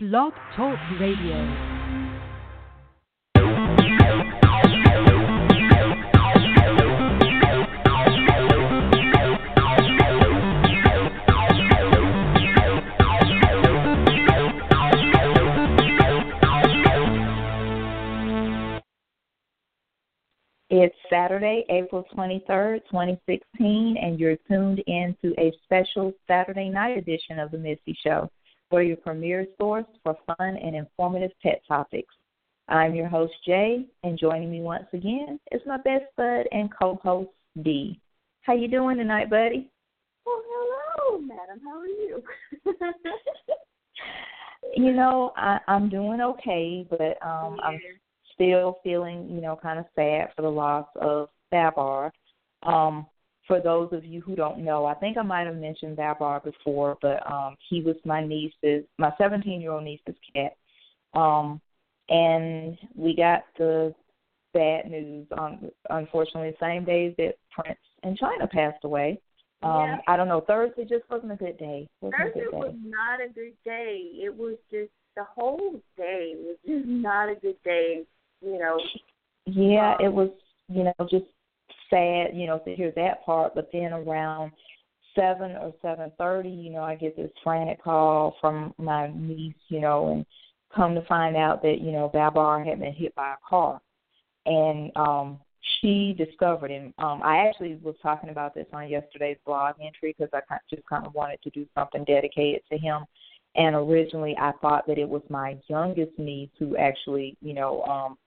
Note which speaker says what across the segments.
Speaker 1: Blog Talk Radio.
Speaker 2: It's Saturday, April 23rd, 2016, and you're tuned in to a special Saturday night edition of The Missy Show, where your premier source for fun and informative pet topics. I'm your host, Jay, and joining me once again is my best bud and co-host, Dee. How you doing tonight, buddy?
Speaker 3: Oh, hello, madam. How are you?
Speaker 2: you know, I, I'm doing okay, but um,
Speaker 3: yeah.
Speaker 2: I'm still feeling, you know, kind of sad for the loss of Babar. Um, for those of you who don't know, I think I might have mentioned Babar before, but um, he was my niece's, my 17 year old niece's cat. Um, and we got the bad news on, unfortunately, the same day that Prince in China passed away. Um,
Speaker 3: Yeah.
Speaker 2: I don't know. Thursday just wasn't a good day. Wasn't
Speaker 3: Thursday
Speaker 2: good day.
Speaker 3: was not a good day. It was just the whole day was just not a good day. You know,
Speaker 2: Yeah,
Speaker 3: Um,
Speaker 2: it was, you know, just sad, you know, to hear that part. But then around seven or seven thirty, you know, I get this frantic call from my niece, you know, and come to find out that you know Babar had been hit by a car, and um she discovered him. Um I actually was talking about this on yesterday's blog entry because I just kind of wanted to do something dedicated to him. And originally, I thought that it was my youngest niece who actually, you know, um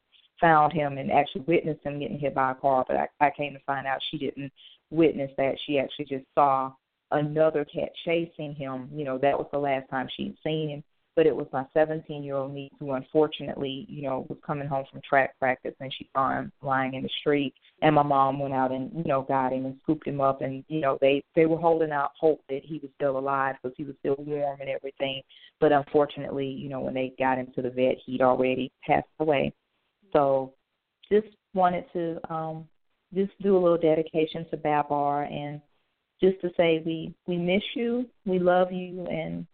Speaker 2: found him and actually witnessed him getting hit by a car, but I, I came to find out she didn't witness that. She actually just saw another cat chasing him. You know, that was the last time she'd seen him. But it was my 17 year old niece who unfortunately, you know, was coming home from track practice and she saw him lying in the street. And my mom went out and, you know, got him and scooped him up. And, you know, they, they were holding out hope that he was still alive because he was still warm and everything. But unfortunately, you know, when they got him to the vet, he'd already passed away. So just wanted to um, just do a little dedication to Babar and just to say we we miss you, we love you, and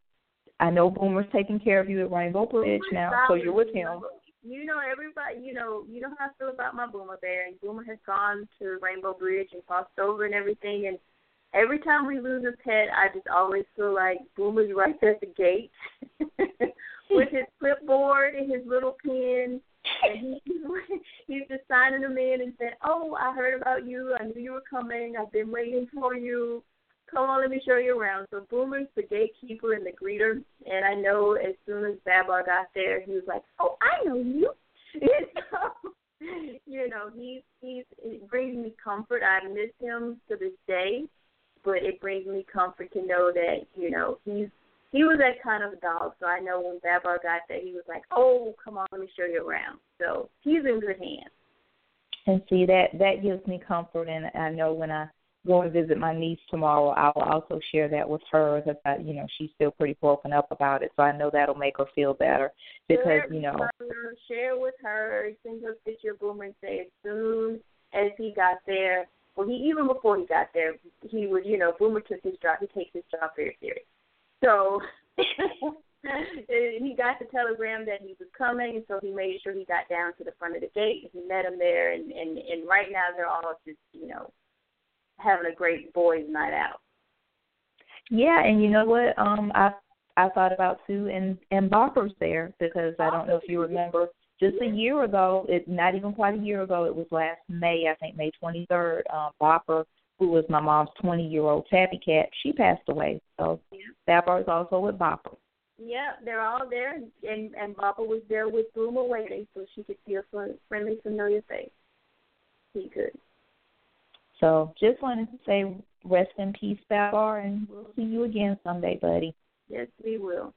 Speaker 2: I know Boomer's taking care of you at Rainbow Bridge now, so you're with him.
Speaker 3: You know, everybody. You know, you know how I feel about my Boomer Bear, and Boomer has gone to Rainbow Bridge and crossed over and everything. And every time we lose a pet, I just always feel like Boomer's right there at the gate with his clipboard and his little pen. And he, he's just signing them in and said, "Oh, I heard about you. I knew you were coming. I've been waiting for you. Come on, let me show you around." So Boomer's the gatekeeper and the greeter. And I know as soon as Babar got there, he was like, "Oh, I know you." And so, you know, he's he's it brings me comfort. I miss him to this day, but it brings me comfort to know that you know he's he was that kind of dog. So I know when Babar got there, he was like, "Oh, come on, let me show you around." So he's in good hands.
Speaker 2: And see that that gives me comfort, and I know when I go and visit my niece tomorrow, I will also share that with her because uh, I, you know she's still pretty broken up about it, so I know that'll make her feel better because
Speaker 3: Share
Speaker 2: you know
Speaker 3: her, share with her, send her a picture of Boomer and say as soon as he got there. Well, he even before he got there, he would, you know, Boomer took his job. He takes his job very serious. So he got the telegram that he was coming, so he made sure he got down to the front of the gate. And he met him there, and and and right now they're all just, you know, having a great boys' night out.
Speaker 2: Yeah, and you know what? Um, I I thought about too, and and Bopper's there because I don't know if you remember, just a year ago, it not even quite a year ago, it was last May, I think May 23rd. Um, Bopper, who was my mom's 20 year old tabby cat, she passed away. So Bopper is also with Bopper.
Speaker 3: Yeah, they're all there, and and, Baba was there with Boomer waiting, so she could see a fr- friendly, familiar face. He could.
Speaker 2: So just wanted to say rest in peace, Babar, and we'll see you again someday, buddy.
Speaker 3: Yes, we will.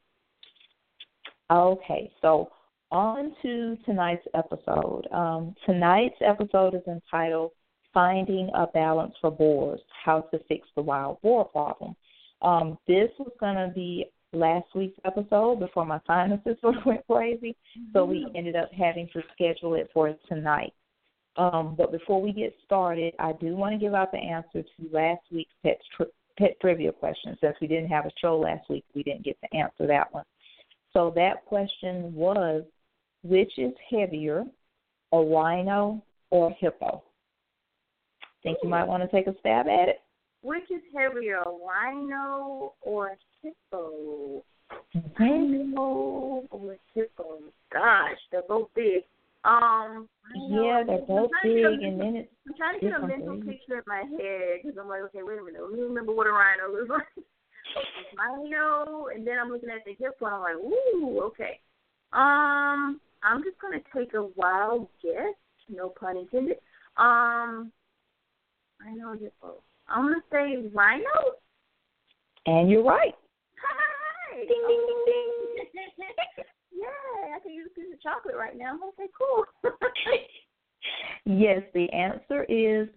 Speaker 2: Okay, so on to tonight's episode. Um, tonight's episode is entitled Finding a Balance for Boars How to Fix the Wild Boar Problem. Um, this was going to be last week's episode before my of went crazy, so we ended up having to schedule it for tonight. Um, but before we get started, I do want to give out the answer to last week's pet, tri- pet trivia question. Since we didn't have a show last week, we didn't get to answer that one. So that question was which is heavier, a rhino or a hippo? Think you might want to take a stab at it?
Speaker 3: Which is heavier, a rhino or a hippo?
Speaker 2: Mm-hmm.
Speaker 3: Rhino or hippo? Gosh, they're both big. Um,
Speaker 2: yeah, they're both big, and then it's.
Speaker 3: I'm trying to get a mental picture in my head because I'm like, okay, wait a minute, let me remember what a rhino looks like. rhino, and then I'm looking at the hippo, and I'm like, ooh, okay. Um, I'm just gonna take a wild guess, no pun intended. Um, rhino hippo. I'm gonna say rhino.
Speaker 2: And you're right.
Speaker 3: Hi.
Speaker 2: Ding ding ding ding.
Speaker 3: yeah, I can use a piece of chocolate right now. Okay, cool.
Speaker 2: yes, the answer is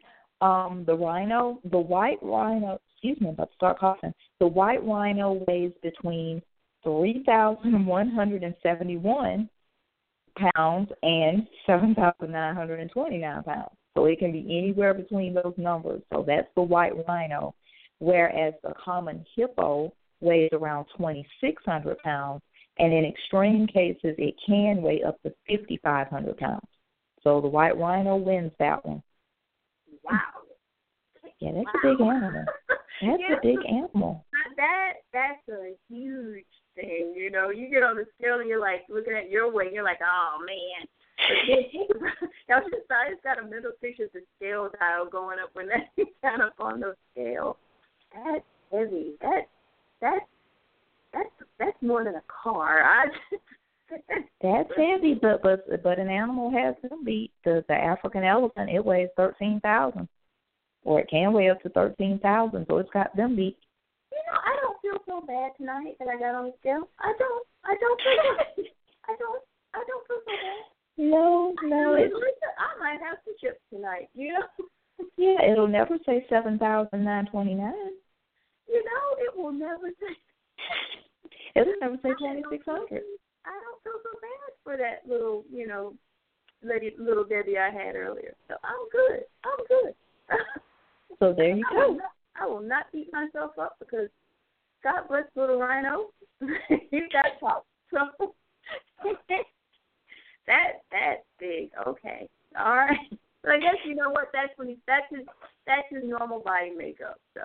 Speaker 2: um the rhino, the white rhino. Excuse me, I'm about to start coughing. The white rhino weighs between three thousand one hundred and seventy-one pounds and seven thousand nine hundred and twenty-nine pounds. So it can be anywhere between those numbers. So that's the white rhino, whereas the common hippo weighs around 2,600 pounds, and in extreme cases, it can weigh up to 5,500 pounds. So the white rhino wins that one.
Speaker 3: Wow.
Speaker 2: Yeah, that's
Speaker 3: wow.
Speaker 2: a big animal. That's
Speaker 3: yeah.
Speaker 2: a big animal.
Speaker 3: That that's a huge thing. You know, you get on the scale and you're like looking at your weight, you're like, oh man. I was just I just got a mental picture of the scale dial going up when that kind up on the scale. That's heavy. That that that's that's more than a car. I
Speaker 2: that's heavy, but but but an animal has them beat. The the African elephant it weighs thirteen thousand, or it can weigh up to thirteen thousand. So it's got them beat.
Speaker 3: You know, I don't feel so bad tonight that I got on the scale. I don't. I don't feel. I don't. I don't feel so bad.
Speaker 2: No, no.
Speaker 3: It's, I might have some chips tonight. You know.
Speaker 2: Yeah, it'll never say seven thousand nine twenty nine.
Speaker 3: You know, it will never say.
Speaker 2: It'll never say twenty six hundred.
Speaker 3: I don't feel so bad for that little, you know, lady, little Debbie I had earlier. So I'm good. I'm good.
Speaker 2: so there you
Speaker 3: go. I will not beat myself up because God bless little Rhino. he got top. So that that's big. Okay. All right. So I guess you know what that's when he, that's his that's his normal body makeup. So.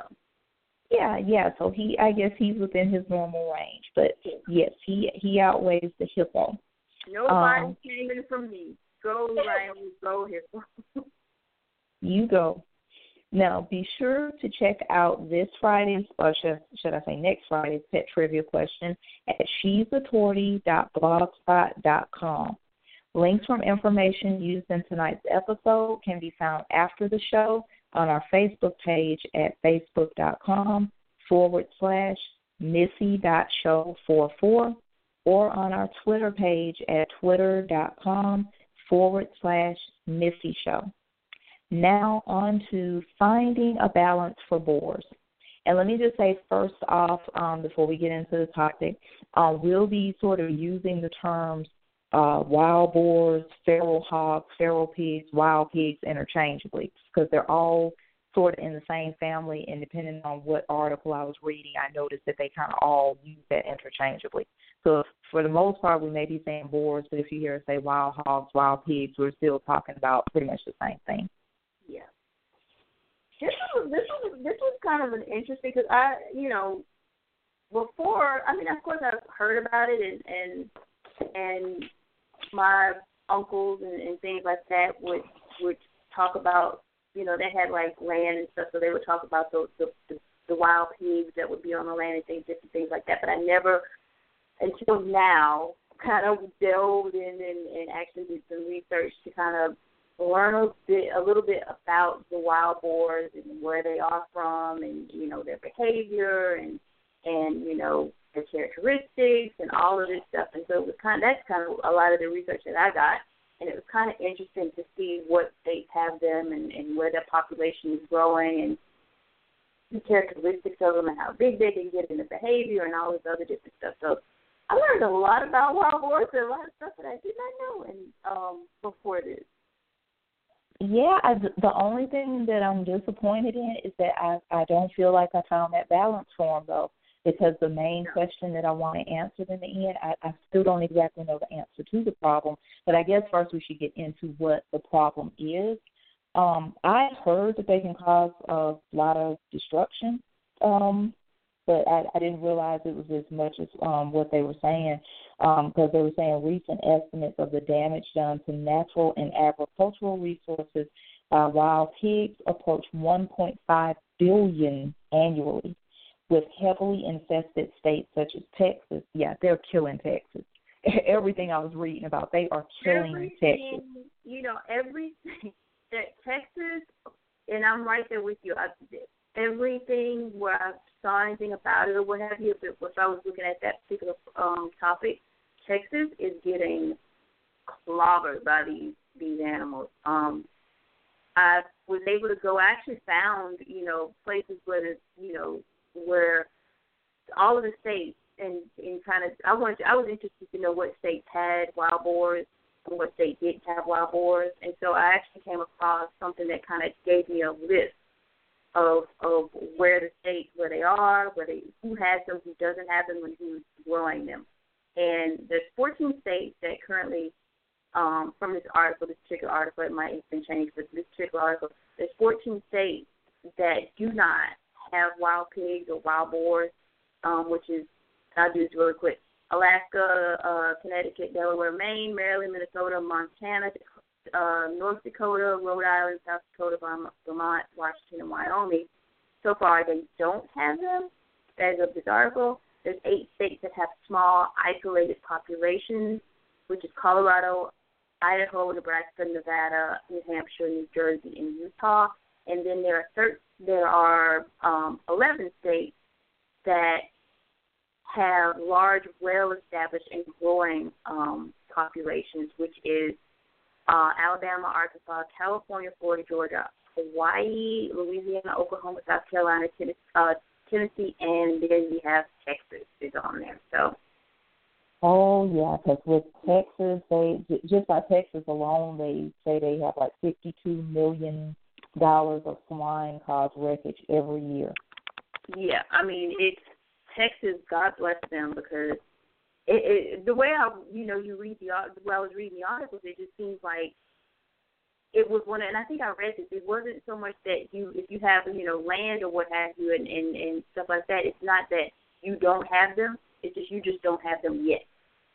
Speaker 2: Yeah, yeah. So he, I guess he's within his normal range, but yes, he he outweighs the hippo.
Speaker 3: Nobody um, came in from me. Go Ryan, go hippo.
Speaker 2: you go. Now, be sure to check out this Friday's, or should, should I say next Friday's pet trivia question at she'sauthority.blogspot.com. Links from information used in tonight's episode can be found after the show on our Facebook page at facebook.com forward slash missy.show44 or on our Twitter page at twitter.com forward slash missy show. Now on to finding a balance for boars. And let me just say first off, um, before we get into the topic, uh, we'll be sort of using the terms uh, wild boars, feral hogs, feral pigs, wild pigs interchangeably because they're all sort of in the same family. And depending on what article I was reading, I noticed that they kind of all use that interchangeably. So for the most part, we may be saying boars, but if you hear us say wild hogs, wild pigs, we're still talking about pretty much the same thing.
Speaker 3: Yeah. This was this was this was kind of an interesting because I you know before I mean of course I've heard about it and and and my uncles and, and things like that would would talk about you know they had like land and stuff so they would talk about the the, the, the wild pigs that would be on the land and things different things like that. But I never until now kind of delved in and, and actually did some research to kind of learn a bit a little bit about the wild boars and where they are from and you know their behavior and and you know their characteristics and all of this stuff. And so it was kind of, that's kind of a lot of the research that I got. And it was kind of interesting to see what states have them and, and where their population is growing and the characteristics of them and how big they can get in the behavior and all this other different stuff. So I learned a lot about wild boars and a lot of stuff that I did not know and um before this.
Speaker 2: Yeah, I, the only thing that I'm disappointed in is that I I don't feel like I found that balance for them though because the main question that I want to answer in the end, I, I still don't exactly know the answer to the problem. But I guess first we should get into what the problem is. Um, I heard that they can cause a lot of destruction, um, but I, I didn't realize it was as much as um, what they were saying because um, they were saying recent estimates of the damage done to natural and agricultural resources uh, wild pigs approach 1.5 billion annually with heavily infested states such as Texas, yeah, they're killing Texas. Everything I was reading about, they are killing everything, Texas.
Speaker 3: You know, everything that Texas, and I'm right there with you. I, everything where I saw anything about it or what have you, if, it, if I was looking at that particular um topic, Texas is getting clobbered by these these animals. Um, I was able to go. I actually found, you know, places where the, you know, where all of the states and and kind of I wanted to, I was interested to know what states had wild boars and what states didn't have wild boars, and so I actually came across something that kind of gave me a list of of where the states where they are, where they who has them, who doesn't have them, and who's growing them. And there's 14 states that currently, um, from this article, this particular article, it might have been changed, but this particular article, there's 14 states that do not have wild pigs or wild boars, um, which is I'll do this really quick. Alaska, uh, Connecticut, Delaware, Maine, Maryland, Minnesota, Montana, uh, North Dakota, Rhode Island, South Dakota, Vermont, Washington, and Wyoming. So far, they don't have them as of this article. There's eight states that have small, isolated populations, which is Colorado, Idaho, Nebraska, Nevada, New Hampshire, New Jersey, and Utah. And then there are thir- there are um, 11 states that have large, well-established and growing um, populations, which is uh, Alabama, Arkansas, California, Florida, Georgia, Hawaii, Louisiana, Oklahoma, South Carolina, Tennessee, uh, Tennessee, and then you have Texas is on there. So.
Speaker 2: Oh yeah, because with Texas, they just by Texas alone, they say they have like fifty-two million dollars of swine cause wreckage every year.
Speaker 3: Yeah, I mean it's Texas. God bless them because it, it the way I you know you read the the way I was reading the articles, it just seems like it was one, of, and I think I read this. It wasn't so much that you, if you have, you know, land or what have you, and and and stuff like that. It's not that you don't have them. It's just you just don't have them yet.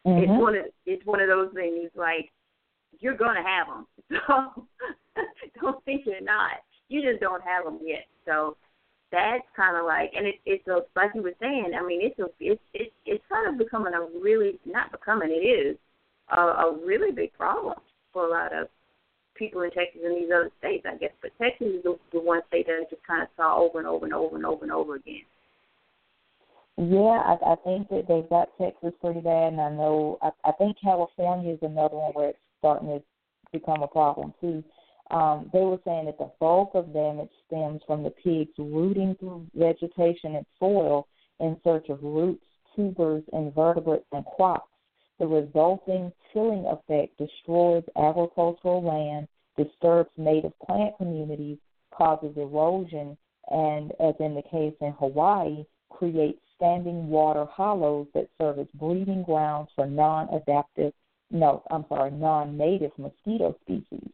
Speaker 3: Mm-hmm. It's one of it's one of those things like you're gonna have them. So don't think you're not. You just don't have them yet. So that's kind of like, and it, it's a like you were saying. I mean, it's a it's it's it's kind of becoming a really not becoming. It is a, a really big problem for a lot of people in Texas and these other states, I guess. But Texas is the, the one state that I just kind of saw over and over and over and over and over again.
Speaker 2: Yeah, I, I think that they've got Texas pretty bad, and I know I, I think California is another one where it's starting to become a problem too. Um, they were saying that the bulk of damage stems from the pigs rooting through vegetation and soil in search of roots, tubers, invertebrates, and crops. The resulting chilling effect destroys agricultural land, disturbs native plant communities, causes erosion, and, as in the case in Hawaii, creates standing water hollows that serve as breeding grounds for non-adaptive, no, I'm sorry, non-native mosquito species.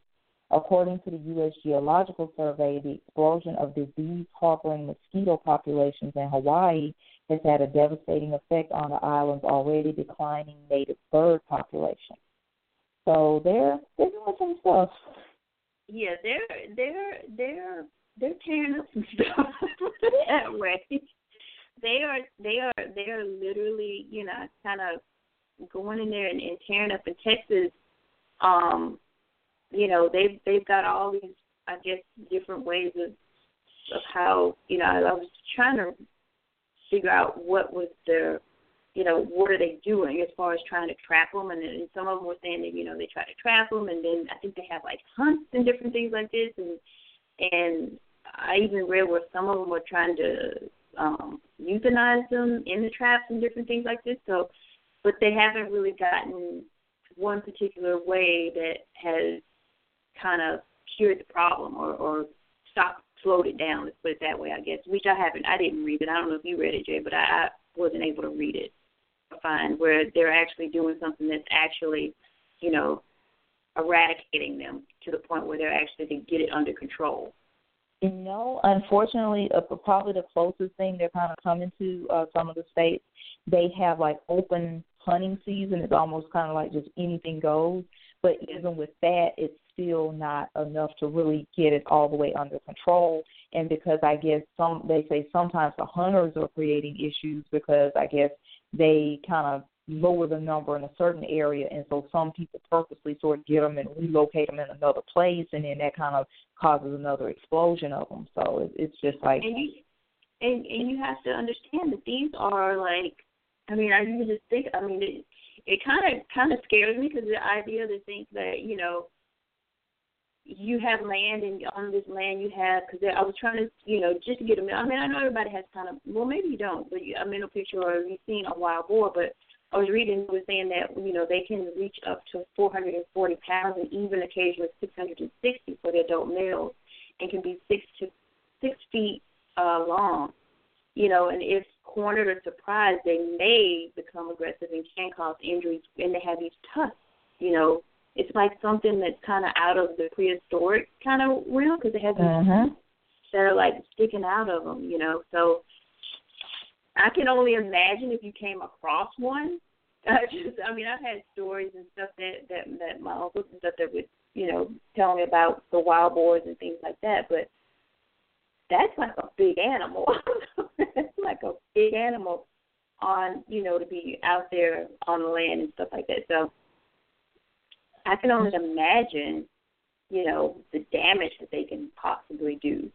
Speaker 2: According to the U.S. Geological Survey, the explosion of disease harboring mosquito populations in Hawaii has had a devastating effect on the island's already declining native bird population. So they're they're doing some stuff.
Speaker 3: Yeah, they're they're they're they're tearing up some stuff that way. They are they are they are literally you know kind of going in there and, and tearing up in Texas. Um, you know they've they've got all these I guess different ways of of how you know I was trying to figure out what was their you know what are they doing as far as trying to trap them and, and some of them were saying that you know they try to trap them and then I think they have like hunts and different things like this. And and I even read where some of them were trying to um euthanize them in the traps and different things like this. So but they haven't really gotten one particular way that has kind of cured the problem or, or stopped, slowed it down. Let's put it that way, I guess. Which I haven't. I didn't read it. I don't know if you read it, Jay, but I wasn't able to read it find where they're actually doing something that's actually, you know, eradicating them to the point where they're actually to get it under control.
Speaker 2: No, unfortunately, uh, probably the closest thing they're kind of coming to uh, some of the states, they have like open hunting season. It's almost kind of like just anything goes. But even with that, it's still not enough to really get it all the way under control. And because I guess some, they say sometimes the hunters are creating issues because I guess they kind of lower the number in a certain area, and so some people purposely sort of get them and relocate them in another place, and then that kind of causes another explosion of them. So it, it's just like.
Speaker 3: And you, and and you have to understand that these are like, I mean, I even just think, I mean, it it kind of kind of scares me because the idea to think that you know you have land and on this land you have because I was trying to you know just to get a I mean I know everybody has kind of well maybe you don't but you, a mental picture or you've seen a wild boar but I was reading was saying that you know they can reach up to 440 pounds and even occasionally 660 for the adult males, and can be six to six feet uh, long. You know, and if cornered or surprised, they may become aggressive and can cause injuries. And they have these tusks. You know, it's like something that's kind of out of the prehistoric kind of realm because they have these
Speaker 2: uh-huh.
Speaker 3: that are like sticking out of them. You know, so I can only imagine if you came across one. I just, I mean, I've had stories and stuff that that that my uncles and stuff that would, you know, tell me about the wild boars and things like that. But that's like a big animal. that's like a big animal on, you know, to be out there on the land and stuff like that. So I can only mm-hmm. imagine, you know, the damage that they can possibly do.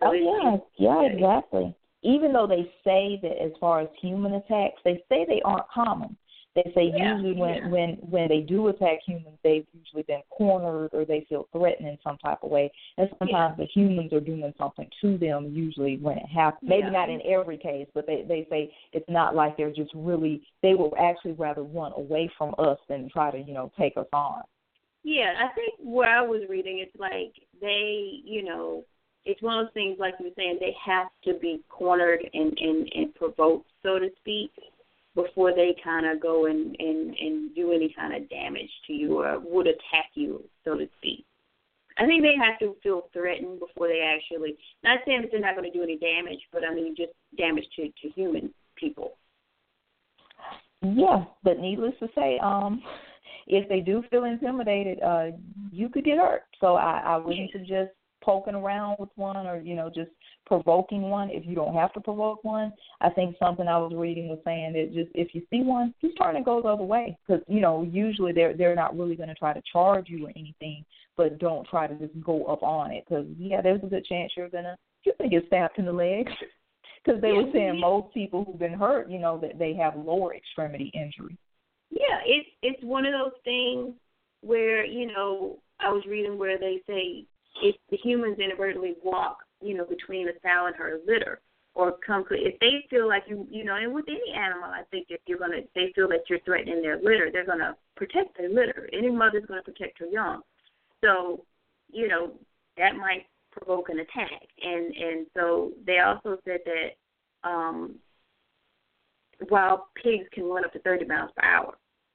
Speaker 2: So oh yeah, yeah, exactly even though they say that as far as human attacks, they say they aren't common. They say
Speaker 3: yeah,
Speaker 2: usually when
Speaker 3: yeah.
Speaker 2: when when they do attack humans, they've usually been cornered or they feel threatened in some type of way. And sometimes
Speaker 3: yeah.
Speaker 2: the humans are doing something to them. Usually when it happens, maybe not in every case, but they they say it's not like they're just really. They will actually rather run away from us than try to you know take us on.
Speaker 3: Yeah, I think where I was reading, it's like they, you know, it's one of those things like you were saying they have to be cornered and and and provoked so to speak before they kind of go and and and do any kind of damage to you or would attack you so to speak. I think they have to feel threatened before they actually not saying that they're not going to do any damage but i mean just damage to to human people.
Speaker 2: Yeah but needless to say um if they do feel intimidated uh you could get hurt. So i i wouldn't suggest poking around with one or you know just provoking one if you don't have to provoke one. I think something i was reading was saying that just if you see one just turn and go the other way because you know usually they're they're not really going to try to charge you or anything but don't try to just go up on it because yeah there's a good chance you're gonna you're gonna get stabbed in the leg. Because they
Speaker 3: yeah.
Speaker 2: were saying most people who've been hurt you know that they have lower extremity injury.
Speaker 3: Yeah it's it's one of those things where you know i was reading where they say if the humans inadvertently walk, you know, between the sow and her litter, or come if they feel like you, you know, and with any animal, I think if you're gonna, they feel that you're threatening their litter, they're gonna protect their litter. Any mother's gonna protect her young, so you know that might provoke an attack, and and so they also said that um while pigs can run up to 30 miles per hour.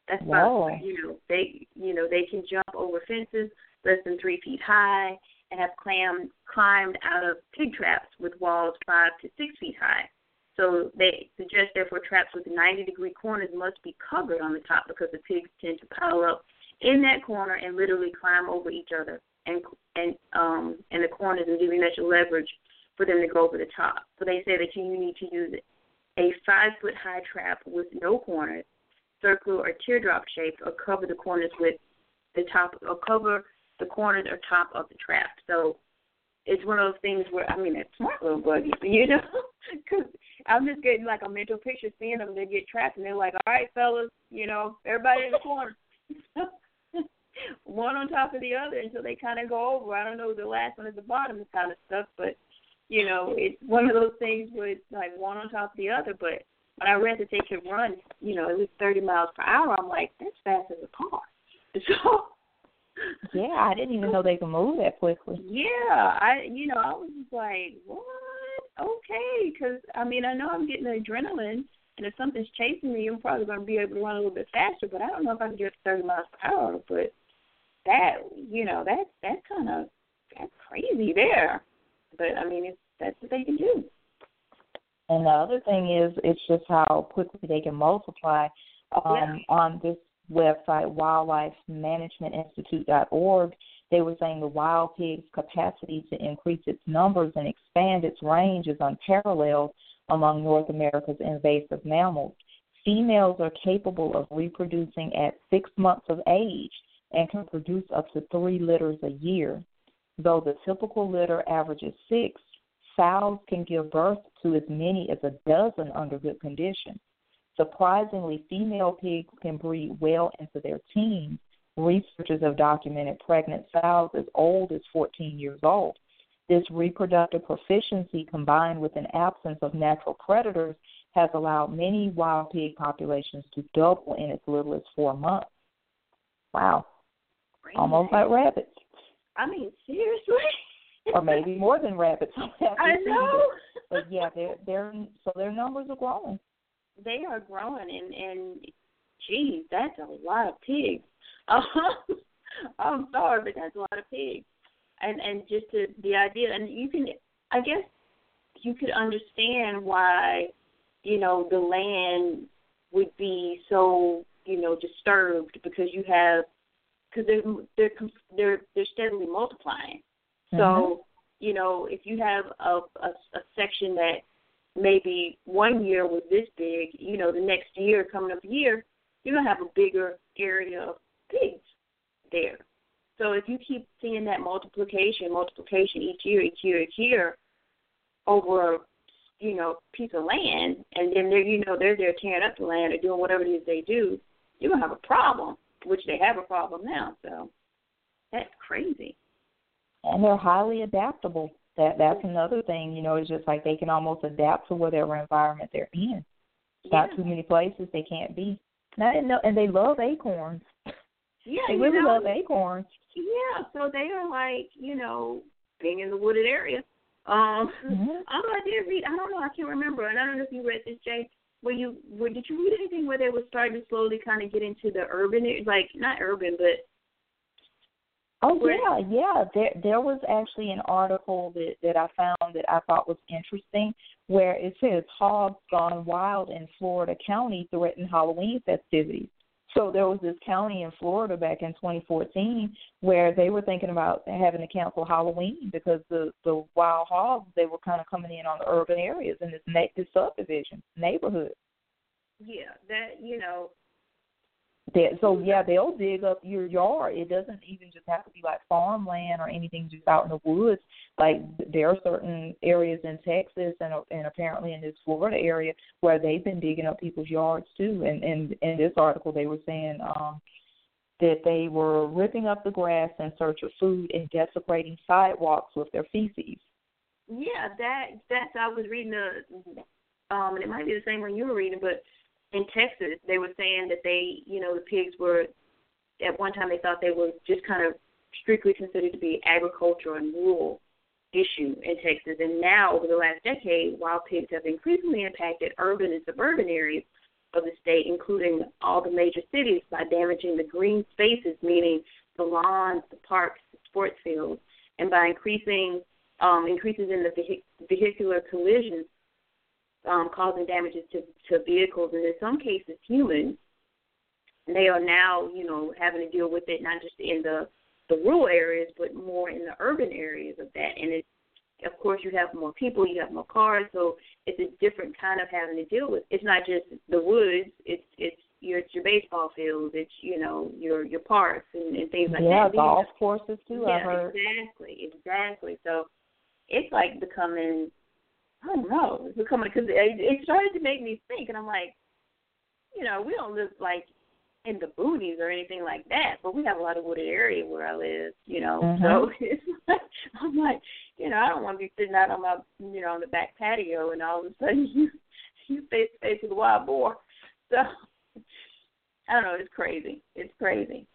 Speaker 3: That's about, you know, they, you know, they can jump over fences less than three feet high and have clam, climbed out of pig traps with walls five to six feet high. So they suggest therefore traps with 90 degree corners must be covered on the top because the pigs tend to pile up in that corner and literally climb over each other and and um and the corners and giving such leverage for them to go over the top. So they say that you need to use a five foot high trap with no corners, circular or teardrop shaped, or cover the corners with the top or cover the corners or top of the trap. So it's one of those things where I mean, it's smart little buggy, you know, because I'm just getting like a mental picture seeing them. They get trapped and they're like, "All right, fellas, you know, everybody in the corner." one on top of the other until they kind of go over. I don't know the last one at the bottom and kind of stuff, but you know, it's one of those things where it's like one on top of the other. But when I read that they could run, you know, at least 30 miles per hour, I'm like, that's fast as a car. So
Speaker 2: yeah, I didn't even know they could move that quickly.
Speaker 3: Yeah, I you know I was just like, what? Okay, because I mean I know I'm getting adrenaline And if something's chasing me, I'm probably going to be able to run a little bit faster. But I don't know if I can get 30 miles per hour. But that, you know, that that's kind of that's crazy there. But I mean, it's that's what they can do.
Speaker 2: And the other thing is, it's just how quickly they can multiply. Um,
Speaker 3: yeah.
Speaker 2: On this website, wildlifemanagementinstitute.org, they were saying the wild pig's capacity to increase its numbers and expand its range is unparalleled among North America's invasive mammals. Females are capable of reproducing at six months of age and can produce up to three litters a year. Though the typical litter averages six, sows can give birth to as many as a dozen under good conditions. Surprisingly, female pigs can breed well into their teens. Researchers have documented pregnant sows as old as 14 years old. This reproductive proficiency, combined with an absence of natural predators, has allowed many wild pig populations to double in as little as four months. Wow. Almost like rabbits.
Speaker 3: I mean, seriously.
Speaker 2: or maybe more than rabbits.
Speaker 3: I know.
Speaker 2: But yeah, they're they're so their numbers are growing.
Speaker 3: They are growing, and and geez, that's a lot of pigs. Um, I'm sorry, but that's a lot of pigs, and and just the the idea, and you can, I guess, you could understand why, you know, the land would be so you know disturbed because you have because they're they're they're they're steadily multiplying.
Speaker 2: Mm-hmm.
Speaker 3: So you know if you have a, a a section that maybe one year was this big, you know the next year coming up year you're gonna have a bigger area of pigs there. So if you keep seeing that multiplication, multiplication each year, each year, each year over you know piece of land, and then they're you know they're there tearing up the land or doing whatever it is they do, you're gonna have a problem which they have a problem now. So that's crazy.
Speaker 2: And they're highly adaptable. That that's another thing. You know, it's just like they can almost adapt to whatever environment they're in.
Speaker 3: Yeah.
Speaker 2: Not too many places they can't be. And I didn't know, and they love acorns.
Speaker 3: Yeah,
Speaker 2: They really
Speaker 3: know,
Speaker 2: love acorns.
Speaker 3: Yeah, so they are like, you know, being in the wooded area. Um,
Speaker 2: Mhm.
Speaker 3: although I did read, I don't know, I can't remember, and I don't know if you read this, Jay. Where you, where did you read anything where they were starting to slowly kind of get into the urban, like not urban, but
Speaker 2: Oh
Speaker 3: Where-
Speaker 2: yeah, yeah. There there was actually an article that that I found that I thought was interesting, where it says hogs gone wild in Florida County threaten Halloween festivities. So there was this county in Florida back in 2014 where they were thinking about having to cancel Halloween because the the wild hogs they were kind of coming in on the urban areas in this this subdivision neighborhood.
Speaker 3: yeah, that you know,
Speaker 2: That, so yeah, they'll dig up your yard. It doesn't even just have to be like farmland or anything just out in the woods. Like there are certain areas in Texas and and apparently in this Florida area where they've been digging up people's yards too. And and in this article they were saying um that they were ripping up the grass in search of food and desecrating sidewalks with their feces.
Speaker 3: Yeah, that that's I was reading a um and it might be the same one you were reading, but in Texas they were saying that they you know, the pigs were at one time they thought they were just kind of strictly considered to be agricultural and rural issue in Texas. And now over the last decade wild pigs have increasingly impacted urban and suburban areas of the state, including all the major cities, by damaging the green spaces, meaning the lawns, the parks, the sports fields, and by increasing um, increases in the vehic- vehicular collisions, um, causing damages to, to vehicles and in some cases humans. They are now, you know, having to deal with it not just in the the rural areas, but more in the urban areas of that. And it's, of course, you have more people, you have more cars, so it's a different kind of having to deal with. It's not just the woods; it's it's your it's your baseball fields, it's you know your your parks and, and things like
Speaker 2: yeah,
Speaker 3: that. These-
Speaker 2: golf courses too.
Speaker 3: yeah,
Speaker 2: I heard.
Speaker 3: exactly, exactly. So it's like becoming, I don't know, it's becoming because it, it started to make me think, and I'm like, you know, we don't live like in the boonies or anything like that, but we have a lot of wooded area where I live, you know. So
Speaker 2: Mhm.
Speaker 3: it's like I'm like, you know, I don't want to be sitting out on my, you know, on the back patio, and all of a sudden you you face face with a wild boar. So I don't know, it's crazy. It's crazy.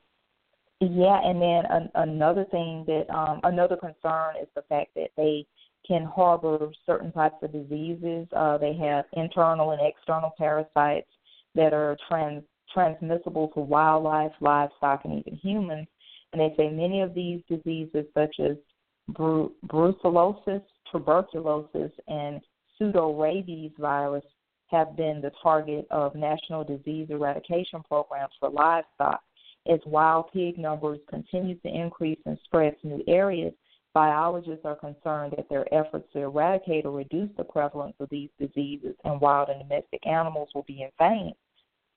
Speaker 2: Yeah, and then an, another thing that um another concern is the fact that they can harbor certain types of diseases. Uh, they have internal and external parasites that are trans transmissible to wildlife, livestock, and even humans. And they say many of these diseases, such as bru- brucellosis, tuberculosis, and pseudorabies virus, have been the target of national disease eradication programs for livestock. As wild pig numbers continue to increase and spread to new areas, biologists are concerned that their efforts to eradicate or reduce the prevalence of these diseases in wild and domestic animals will be in vain.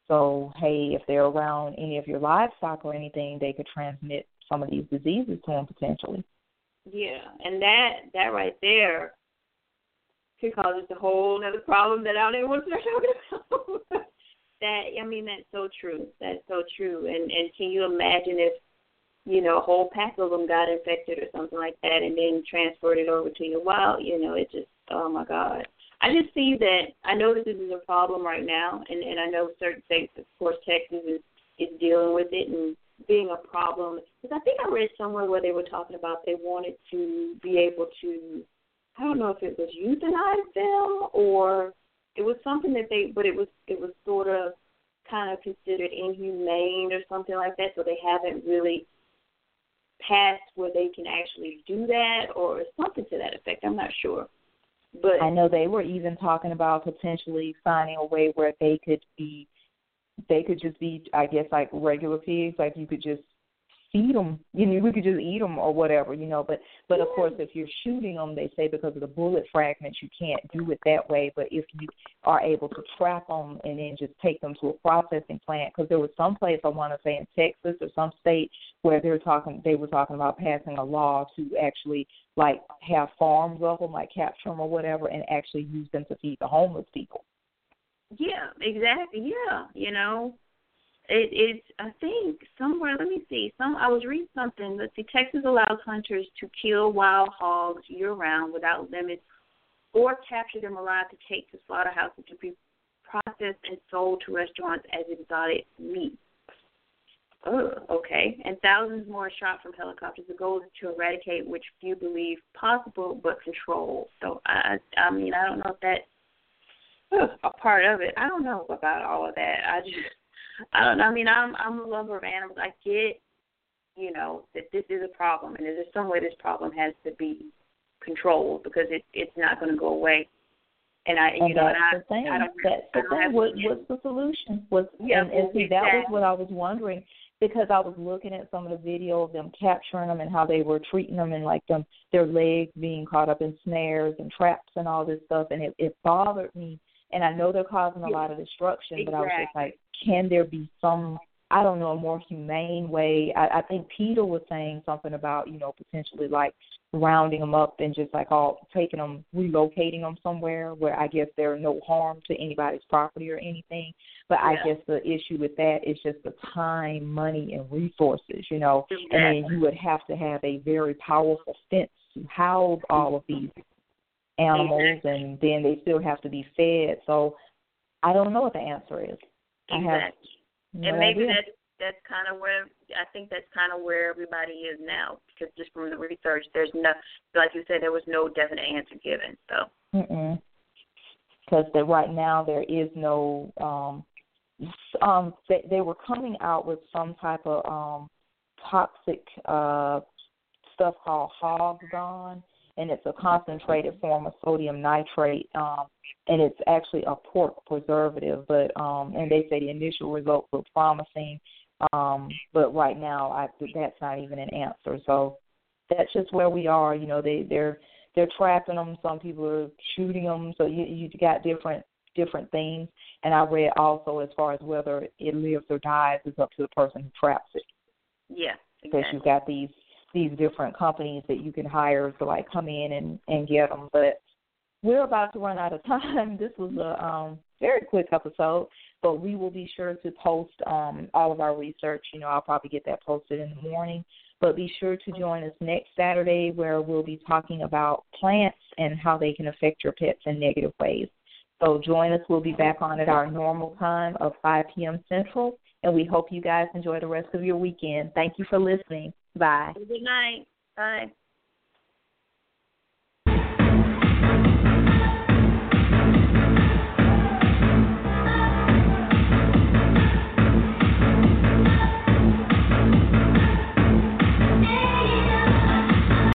Speaker 2: So, hey, if they're around any of your livestock or anything, they could transmit some of these diseases to them potentially.
Speaker 3: Yeah, and that that right there could cause us a whole other problem that I don't even want to start talking about. that I mean, that's so true. That's so true. And and can you imagine if you know a whole pack of them got infected or something like that, and then transferred it over to your wild? You know, it just oh my god. I just see that I know that this is a problem right now, and and I know certain states, of course, Texas is is dealing with it and being a problem. Because I think I read somewhere where they were talking about they wanted to be able to, I don't know if it was euthanize them or it was something that they, but it was it was sort of kind of considered inhumane or something like that. So they haven't really passed where they can actually do that or something to that effect. I'm not sure. But
Speaker 2: I know they were even talking about potentially finding a way where they could be, they could just be, I guess, like regular pigs. Like you could just feed them. You know, we could just eat them or whatever, you know. But but of course, if you're shooting them, they say because of the bullet fragments, you can't do it that way. But if you are able to trap them and then just take them to a processing plant, because there was some place I want to say in Texas or some state where they're talking, they were talking about passing a law to actually like have farms of them, like capture them or whatever, and actually use them to feed the homeless people.
Speaker 3: Yeah, exactly. Yeah, you know, it, it's I think somewhere. Let me see. Some I was reading something. Let's see. Texas allows hunters to kill wild hogs year round without limits, or capture them alive to take to slaughterhouses to be processed and sold to restaurants as exotic meat. Oh, okay. And thousands more shot from helicopters. The goal is to eradicate, which few believe possible, but control. So I, I mean, I don't know if that's a part of it. I don't know about all of that. I just I don't know. I mean, I'm I'm a lover of animals. I get, you know, that this is a problem, and there's some way this problem has to be controlled because it it's not going to go away. And I,
Speaker 2: and
Speaker 3: you know, and I,
Speaker 2: the thing.
Speaker 3: I don't,
Speaker 2: that's the
Speaker 3: I don't
Speaker 2: thing.
Speaker 3: have
Speaker 2: What, what's the solution? Was
Speaker 3: Yeah,
Speaker 2: and, and see that was what I was wondering because I was looking at some of the video of them capturing them and how they were treating them and like them their legs being caught up in snares and traps and all this stuff, and it it bothered me. And I know they're causing a lot of destruction, but I was just like, can there be some I don't know, a more humane way. I, I think Peter was saying something about, you know, potentially like rounding them up and just like all taking them, relocating them somewhere where I guess they're no harm to anybody's property or anything. But I guess the issue with that is just the time, money, and resources, you know. Exactly. And then you would have to have a very powerful fence to house all of these animals, and then they still have to be fed. So I don't know what the answer is.
Speaker 3: Exactly.
Speaker 2: no
Speaker 3: and maybe
Speaker 2: idea.
Speaker 3: that's that's kind of where I think that's kind of where everybody is now because just from the research, there's no like you said, there was no definite answer given. So.
Speaker 2: Because right now there is no um um they, they were coming out with some type of um toxic uh stuff called HOGGONE and it's a concentrated form of sodium nitrate um and it's actually a pork preservative but um and they say the initial results were promising um but right now I that's not even an answer so that's just where we are you know they they're they're trapping them. Some people are shooting them. So you you got different different things. And I read also as far as whether it lives or dies is up to the person who traps it.
Speaker 3: yeah,
Speaker 2: Because
Speaker 3: exactly.
Speaker 2: you've got these these different companies that you can hire to like come in and and get them. But we're about to run out of time. This was a um very quick episode, but we will be sure to post um all of our research. You know, I'll probably get that posted in the morning. But be sure to join us next Saturday where we'll be talking about plants and how they can affect your pets in negative ways. So join us. We'll be back on at our normal time of 5 p.m. Central. And we hope you guys enjoy the rest of your weekend. Thank you for listening. Bye.
Speaker 3: Good night. Bye.